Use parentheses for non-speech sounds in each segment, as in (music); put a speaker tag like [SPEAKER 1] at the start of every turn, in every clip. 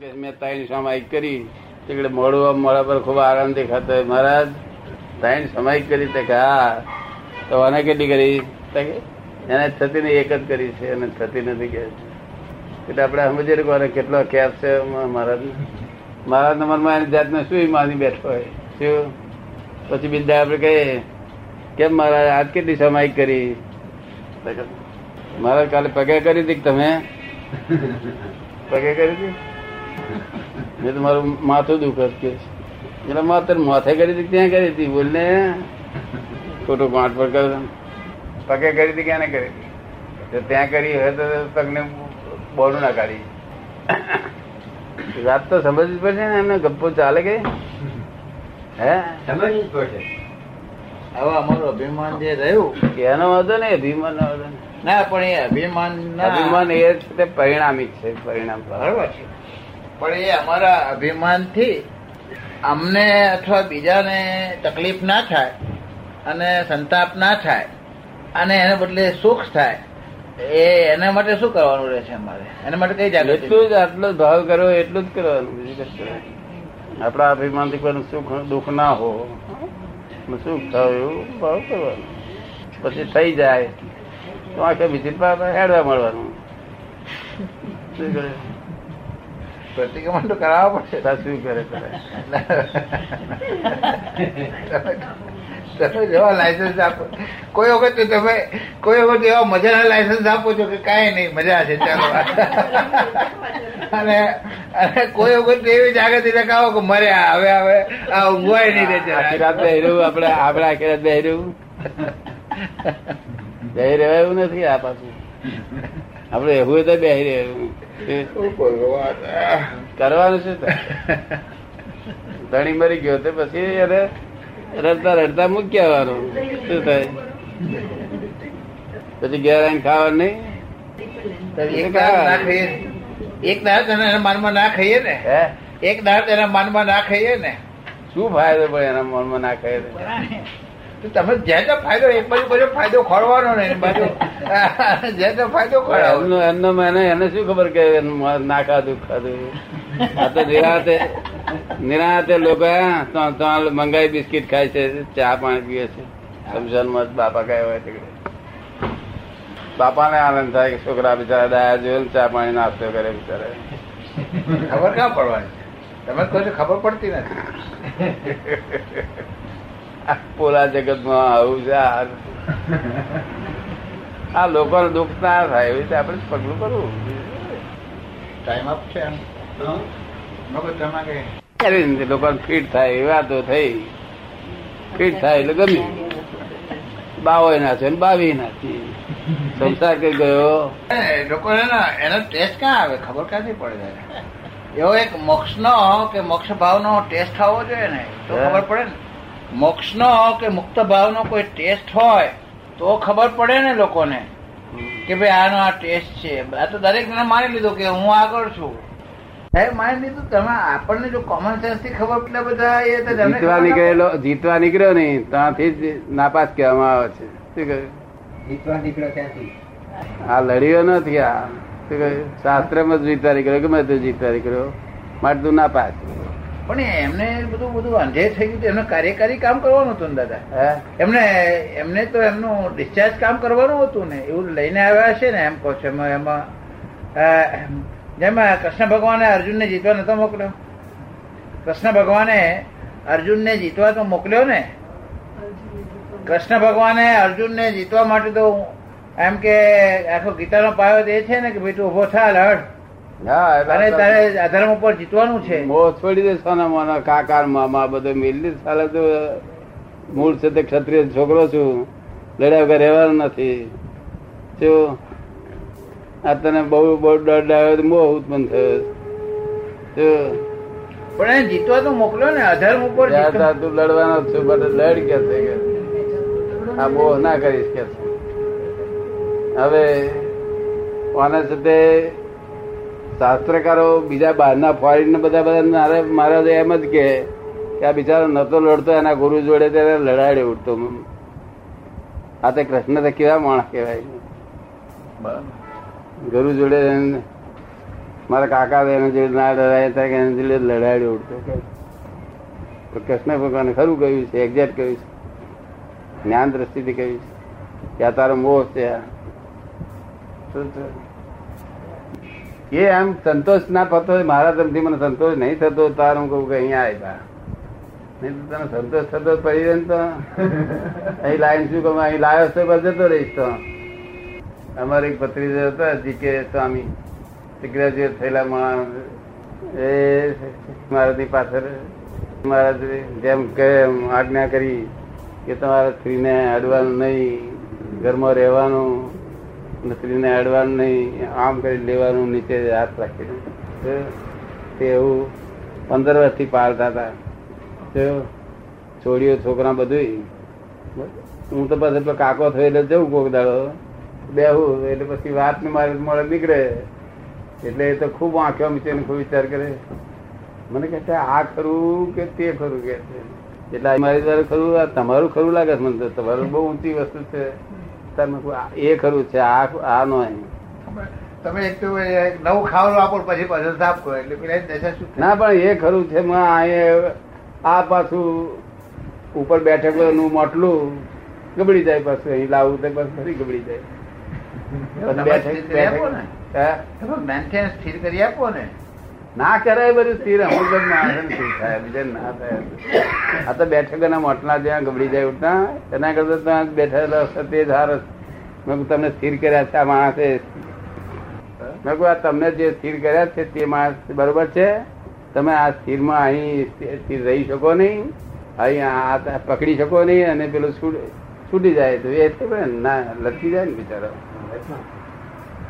[SPEAKER 1] મેં ત્રણ સમાયિક કરી. એટલે મોડું મોડા પર ખૂબ આરામ દેખાતો હોય. મહારાજ, ત્રણ સમાયિક કરી તે કે હા, તો આને કેટલી કરી? એને થતી નહીં, એક જ કરી છે અને થતી નથી કે. એટલે આપણે સમજીએ કોને કેટલો કેપ છે મહારાજ મહારાજ મનમાં એની જાતને શું માની બેઠો હોય? શું? પછી બિંદા આપણે કહીએ, કેમ મહારાજ, આજ કેટલી સમાયિક કરી? મહારાજ કાલે પગે કરી હતી તમે? પગે કરી હતી? મેં તમારું માથું દુખત કે એટલે માથે માથે કરી હતી ત્યાં કરી હતી? બોલ ને. ખોટું પાઠ પર કર પગે કરી હતી ક્યાં કરી હતી? ત્યાં કરી હોય તો તકને બોલું ના કાઢી. વાત તો સમજવી પડશે ને એમને ગપ્પો ચાલે કે? હે?
[SPEAKER 2] સમજવી જ પડશે. હવે અમારું અભિમાન જે રહ્યું.
[SPEAKER 1] એનો વાંધો ને અભિમાન નો
[SPEAKER 2] પણ એ અભિમાન
[SPEAKER 1] અભિમાન એ પરિણામી પરિણામિક છે પરિણામ.
[SPEAKER 2] બરાબર છે. પણ એ અમારા અભિમાનથી અમને અથવા બીજાને તકલીફ ના થાય અને સંતાપ ના થાય અને એને બદલે સુખ થાય, એ એના માટે શું કરવાનું રહે છે અમારે? એના માટે કઈ જાગૃતિ
[SPEAKER 1] એટલું જ, આટલો ભાવ કરો એટલું જ કરવાનું. આપણા અભિમાનથી કોઈનું સુખ, દુઃખ ના હો. સુખ થાય એવું ભાવ કરવાનું. પછી થઈ જાય. તો આખે પાસે હેડવા મળવાનું. શું કરે?
[SPEAKER 2] પ્રતિક્રમણ તો કરાવવા
[SPEAKER 1] તાર શું કરે
[SPEAKER 2] તમે જેવા લાયસન્સ આપો કોઈ વખત તમે કોઈ વખત એવા મજાના લાયસન્સ આપો છો કે કાંઈ નહીં મજા છે ચાલો અને અને કોઈ વખત એવી જાગૃતિ દેખાવો કે મરે હવે હવે આ ઊંઘવાય નહીં રહે
[SPEAKER 1] આખી રાત બેહર્યું આપણે આપણે આખી રાત બેહર્યું બેહી રહેવાય એવું નથી આ પાછું આપણે એવું તો બે કરવાનું છે ધણી મરી ગયો તો પછી એને રડતા રડતા મૂકી આવવાનું. શું થાય? પછી ઘેર આવીને ખાવાનું નહીં?
[SPEAKER 2] એક દાળ તેના ખાઈએ? માનમાં ના ખાઈએ ને? એક દાળ તેના માનમાં ના ખાઈએ ને?
[SPEAKER 1] શું ફાયદો પડે એના મનમાં ના? તો
[SPEAKER 2] તમે જ્યાં તો ફાયદો એક બાજુ બધો ફાયદો ખોળવાનો ને બાજુ. (laughs) જ્યાં તો ફાયદો ખોરાવો.
[SPEAKER 1] એમનો એમનો એને એને શું ખબર કે ના ખાધું ખાધું. આ તો નિરાતે નિરાતે લોકો તો તો મંગાઈ બિસ્કિટ ખાય છે ચા પાણી પીએ છે. સમજણમાં જ બાપા કયા હોય તીકડે બાપાને આનંદ થાય કે છોકરા બિચારા દાયા જોયું ચા પાણી નાસ્તો કરે બિચારા.
[SPEAKER 2] ખબર ક્યાં પડવાની? તમે કોઈ ખબર પડતી નથી.
[SPEAKER 1] આ જગતમાં આવું છે આ લોકો દુઃખ ના થાય એવી રીતે આપણે પગલું કરવું
[SPEAKER 2] ટાઈમ અપ છે એમ. મગજ તમે કે?
[SPEAKER 1] કરીને લોકોને ફીટ થાય એ વાતો થઈ. ફીટ થાય એટલે ગમ્યું બાવો નાખ્યો ને બાવી નાખી સંસાર કઈ ગયો?
[SPEAKER 2] લોકો એનો ટેસ્ટ ક્યાં આવે? ખબર ક્યાંથી પડે એવો એક મોક્ષ નો કે મોક્ષ ભાવ નો ટેસ્ટ થવો જોઈએ ને તો ખબર પડે ને. મોક્ષનો કે મુક્ત ભાવનો કોઈ ટેસ્ટ હોય તો ખબર પડે ને લોકોને કે ભાઈ આનો આ ટેસ્ટ છે. આ તો દરેક જણા માની લીધું કે હું આગળ છું. સાહેબ માની લીધું? તમે આપણને જો કોમન સેન્સથી ખબર એટલે બધા એ તો
[SPEAKER 1] જીતવા નીકળેલો જીતવા નીકળ્યો ને ત્યાંથી જ નાપાસ કહેવામાં આવે છે. શું કહ્યું?
[SPEAKER 2] જીતવા નીકળ્યો ત્યાંથી
[SPEAKER 1] આ લડ્યો નથી આ. શું કહ્યું? શાસ્ત્રમાં જ જીતવા નીકળ્યો ગમે તે જીતવા નીકળ્યો? માટે તું નાપાસ.
[SPEAKER 2] પણ એમને બધું બધું અંધેર થઈ ગયું. એમને કાર્યકારી કામ કરવાનું હતું ને દાદા. એમને એમને તો એમનું ડિસ્ચાર્જ કામ કરવાનું હતું ને. એવું લઈને આવ્યા છે ને એમ કહો છો. એમાં એમાં જેમાં કૃષ્ણ ભગવાને અર્જુનને જીતવા નતો મોકલ્યો. કૃષ્ણ ભગવાને અર્જુનને જીતવા તો મોકલ્યો ને. કૃષ્ણ ભગવાને અર્જુનને જીતવા માટે તો એમ કે આખો ગીતાનો પાયો તે એ છે ને કે ભાઈ તું ઊભો થા લડ.
[SPEAKER 1] એટલે
[SPEAKER 2] તારે અધર્મ ઉપર જીતવાનું છે?
[SPEAKER 1] મોહ છોડી દે સોના મોના કાકા મામા બધું મિલી સાલે તો મૂળ છે તે ક્ષત્રિય છોકરો છું. લડ્યા વગર રહેવાનું નથી. જો આ તને બહુ બહુ ડર આવ્યો તો મોહ ઉત્પન્ન થયો. તો
[SPEAKER 2] પણ એ જીતવા તો મોકલ્યો ને અધર્મ ઉપર
[SPEAKER 1] તું લડવાનો છું બટ લડ કે છે આ મોહ ના કરીશ કે હવે કોને છે સાથે શાસ્ત્રકારો બીજા બહારના ફોરેન બધા બધા મારે એમ જ કે આ બિચારો નતો લડતો, એના ગુરુ જોડે ત્યારે લડાડે ઉઠતો આ તે કૃષ્ણ તો કેવા માણસ કહેવાય. ગુરુ જોડે મારા કાકા એના જોડે ના લડાય કે એને જોડે લડાડ્યો ઉઠતો કૃષ્ણ ભગવાન ખરું કહ્યું છે એક્ઝેક્ટ કહ્યું છે જ્ઞાન દ્રષ્ટિથી કહ્યું છે કે આ તારો મોહ છે આ. એ એમ સંતોષ ના થતો મારા તરફથી મને સંતોષ નહીં થતો તાર હું કહું કે અહીંયા આવ્યા નહીં તો તને સંતોષ થતો પડી રહે તો. અહીં લાઈન શું કહું અહીં લાવ્યો છે, બસ જતો રહીશ તો. અમારે એક ભત્રીજો હતા જી કે સ્વામી ગ્રેજ્યુએટ થયેલા માણસ. એ મારાથી પાછળ મારા જેમ કે આજ્ઞા કરી કે તમારા સ્ત્રીને અડવાનું નહીં, ઘરમાં રહેવાનું. અને સ્ત્રીને અડવાનું નહીં આમ કરી લેવાનું નીચે હાથ રાખીને. તો એવું પંદર વર્ષથી પાળતા હતા છોડીઓ, છોકરા બધું હું તો પેલો કાકો થયો એટલે જવું કોક દાડો. બેહું, એટલે પછી વાત ને મારે મળે નીકળે. એટલે એ તો ખૂબ આંખો મીચે ખૂબ વિચાર કરે. મને કહે આ ખરું કે તે ખરું? કે એટલે મારી દ્વારા ખરું તમારું ખરું લાગે છે મને તમારું બહુ ઊંચી વસ્તુ છે. તાર મેં કહ્યું, આ એ ખરું છે આ આ નો
[SPEAKER 2] તમે એક તો નવું ખાવાનું આપો પછી પાછળ સાફ કરો એટલે શું
[SPEAKER 1] ના પણ એ ખરું છે માં આ આ પાછું ઉપર બેઠકનું મોટલું ગબડી જાય પાછું અહીં લાવવું તો પાછું ફરી ગબડી જાય. બેઠક. બેઠક?
[SPEAKER 2] સ્થિર કરી આપો ને.
[SPEAKER 1] ના કરાય બધું સ્થિર અમુક જ માણસને સ્થિર થાય બીજા ના થાય. આ તો બેઠકોના મોટલા જ્યાં ગબડી જાય ઉઠતા એના કરતા ત્યાં બેઠેલા તે જ સારો મેં તમને સ્થિર કર્યા છે આ માણસે મેં કહ્યું આ તમને જે સ્થિર કર્યા છે તે માણસ બરોબર છે? તમે આ સ્થિરમાં અહીં સ્થિર રહી શકો નહીં અહીં આ પકડી શકો નહીં અને પેલું છૂટ- છૂટી જાય તો એ ના લટકી જાય ને બિચારો.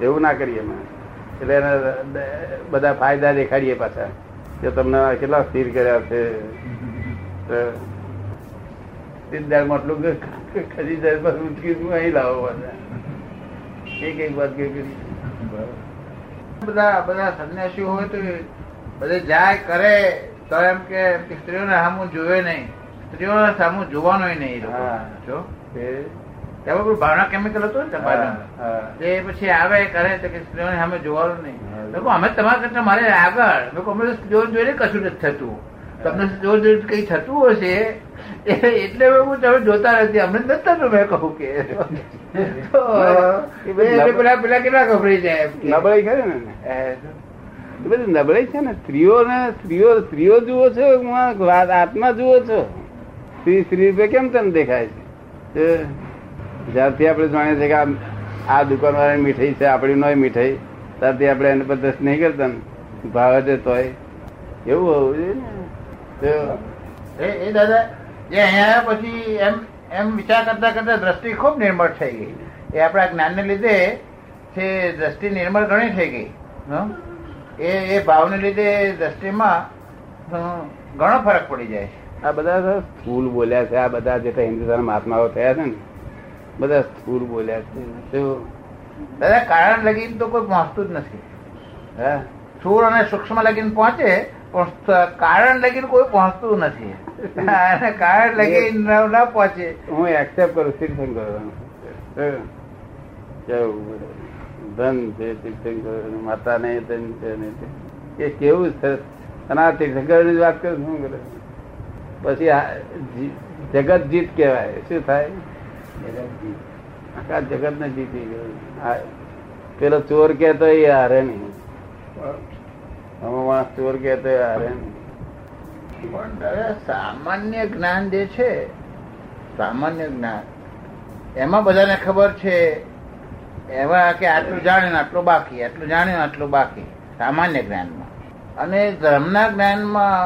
[SPEAKER 1] એવું ના કરીએ અમે એટલે એના બધા ફાયદા દેખાડીએ પાછા. કે તમને કેટલા સ્થિર કર્યા છે. સિદ્ધાર્થ માટલું ખરી જાય પછી ઉચકી અહીં લાવો એક એક વાત કરી.
[SPEAKER 2] બધા બધા સંન્યાસીઓ હોય તો બધે જાય કરે તો એમ કે સ્ત્રીઓને સામું જોવે નહીં. સ્ત્રીઓને સામું જોવાનું નહીં. જો. તેમાં કોઈ ભાવના કેમિકલ હતું ને
[SPEAKER 1] તમારા
[SPEAKER 2] એ પછી આવે કરે તો કે સ્ત્રીઓને સામે જોવાનું નહીં. લોકો અમે તમારા કરતા મારે આગળ. લોકો અમે જોર જોઈને કશું નથી થતું. તમને જોર જો કઈ થતું હશે એટલે હું તમે જોતા નથી. અમને નથી થતું મેં કહું કે. પેલા પેલા કેટલા ગભરાઈ જાય એમ.
[SPEAKER 1] નબળાઈ કરે ને
[SPEAKER 2] એ,
[SPEAKER 1] બધી નબળાઈ છે ને. સ્ત્રીઓ ને સ્ત્રીઓ સ્ત્રીઓ જુઓ છો વાત આત્મા જુઓ છો. સ્ત્રી સ્ત્રી રૂપે કેમ તને દેખાય છે? જ્યારથી આપણે જાણીએ છીએ કે આ- દુકાનવાળાની દુકાન વાળાની મીઠાઈ છે આપણી નોય મીઠાઈ ત્યારથી આપણે એને પર દસ નહીં કરતા ને. ભાવે છે તોય. એવું હોવું જોઈએ. ને
[SPEAKER 2] એ એ દાદા જે અહીંયા પછી એમ એમ વિચાર કરતા કરતા દ્રષ્ટિ ખૂબ નિર્મળ થઈ ગઈ. એ આપણા જ્ઞાનને લીધે છે દ્રષ્ટિ નિર્મળ ઘણી થઈ ગઈ હં? એ એ ભાવને લીધે દ્રષ્ટિમાં ઘણો ફરક પડી જાય
[SPEAKER 1] આ બધા સ્થૂલ બોલ્યા છે આ બધા જે હિન્દુસ્તાન મહાત્માઓ થયા છે ને. બધા સ્થૂર બોલ્યા છે.
[SPEAKER 2] કારણ લગીન તો કોઈ પહોંચતું જ નથી.
[SPEAKER 1] હે?
[SPEAKER 2] સ્થૂળ અને સૂક્ષ્મ લગીન પહોંચે, પણ કારણ લગીન કોઈ પહોંચતું નથી. કારણ લગીન ન ન પહોંચે.
[SPEAKER 1] હું એક્સેપ્ટ કરું, તીર્થંકર કેવું ધન છે, તીર્થંકર, માતા નહીં ધન છે તે. એ કેવું છે? અને તીર્થંકરની વાત કરું, શું કરે? પછી જગત જીત કહેવાય. શું થાય? આખા જગત ને જીતી ગયું. પેલો ચોર કેતો એ હારે નહીં. આમાં ચોર કેતો એ હારે
[SPEAKER 2] પણ સામાન્ય જ્ઞાન જે છે, સામાન્ય જ્ઞાન, એમાં બધાને ખબર છે એવા કે આટલું જાણે આટલું બાકી, આટલું જાણ્યું આટલું બાકી, સામાન્ય જ્ઞાનમાં. અને ધર્મના જ્ઞાનમાં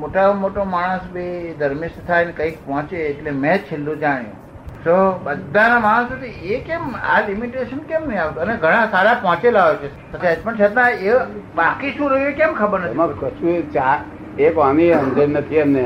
[SPEAKER 2] મોટામાં મોટો માણસ બી ધર્મિષ્ઠ થાય ને કંઈક પહોંચે એટલે મેં છેલ્લું જાણ્યું. તો બધાના માણસો એ કેમ, આ લિમિટેશન કેમ નહીં આવતું? અને ઘણા સારા પહોંચેલા હોય છે. પણ છતાં એ બાકી શું રહ્યું એ કેમ ખબર નથી?
[SPEAKER 1] કશું ચા એક આની સમજણ નથી એમને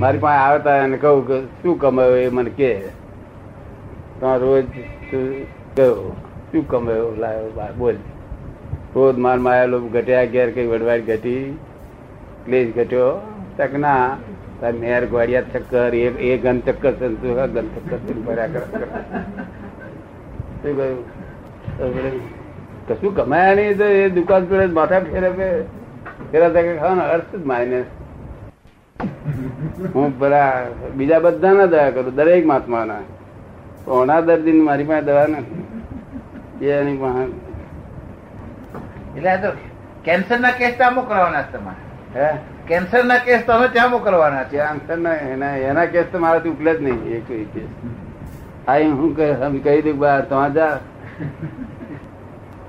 [SPEAKER 1] મારી પાસે આવતા એને કહું કે શું કમાયો એ મને કે રોજ ગયો. શું કમાયો? લાવ્યો બોલ. રોજ માર માયેલો ઘટ્યા ઘેર કઈ વડવાડ ઘટી, ક્લેશ ઘટ્યો? તક ના મેર ગોળિયા ચક્કર, એ ગન ચક્કર ગન ચક્કર ફર્યા કરે. કશું કમાયા નહીં તો એ દુકાન જોડે માથા ફેરવે ફેરા ફેરવતા ખાવાનો અર્થ જ માઇનસ હું પેલા બીજા બધા ના દવા કરું, દરેક મહાત્માના. ઓના દર્દી મારી પાસે દવા નથી. એની
[SPEAKER 2] એટલે તો કેન્સર ના કેસ તો અમુક કરવાના તમારે.
[SPEAKER 1] હે?
[SPEAKER 2] કેન્સર ના કેસ તમે ત્યાં મોકલવાના છે
[SPEAKER 1] કેન્સર ના એના એના કેસ તો મારાથી ઉકલે જ નહીં એક કેસ. આ હું કહી કહી દઉં બહાર તો આ જા.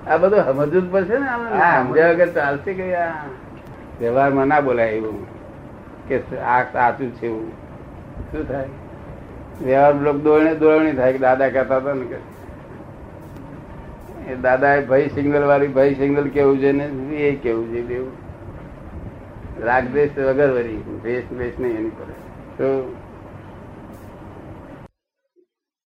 [SPEAKER 1] આ બધું સમજવું જ પડશે ને
[SPEAKER 2] હા,
[SPEAKER 1] સમજ્યા વગર ચાલશે કે આ વ્યવહારમાં ના બોલાય એવું? કે આ સાચું છે એવું? શું થાય? વ્યવહાર લોક દોડણી દોડણી થાય કે દાદા કહેતા હતા ને કે એ દાદા એ ભાઈ સિંગલ વાળી ભાઈ સિંગલ કેવું છે ને એ કેવું છે બેવું રાગદ્વેષ વગર વરી દ્વેષ દ્વેષ નહીં એની પર. તો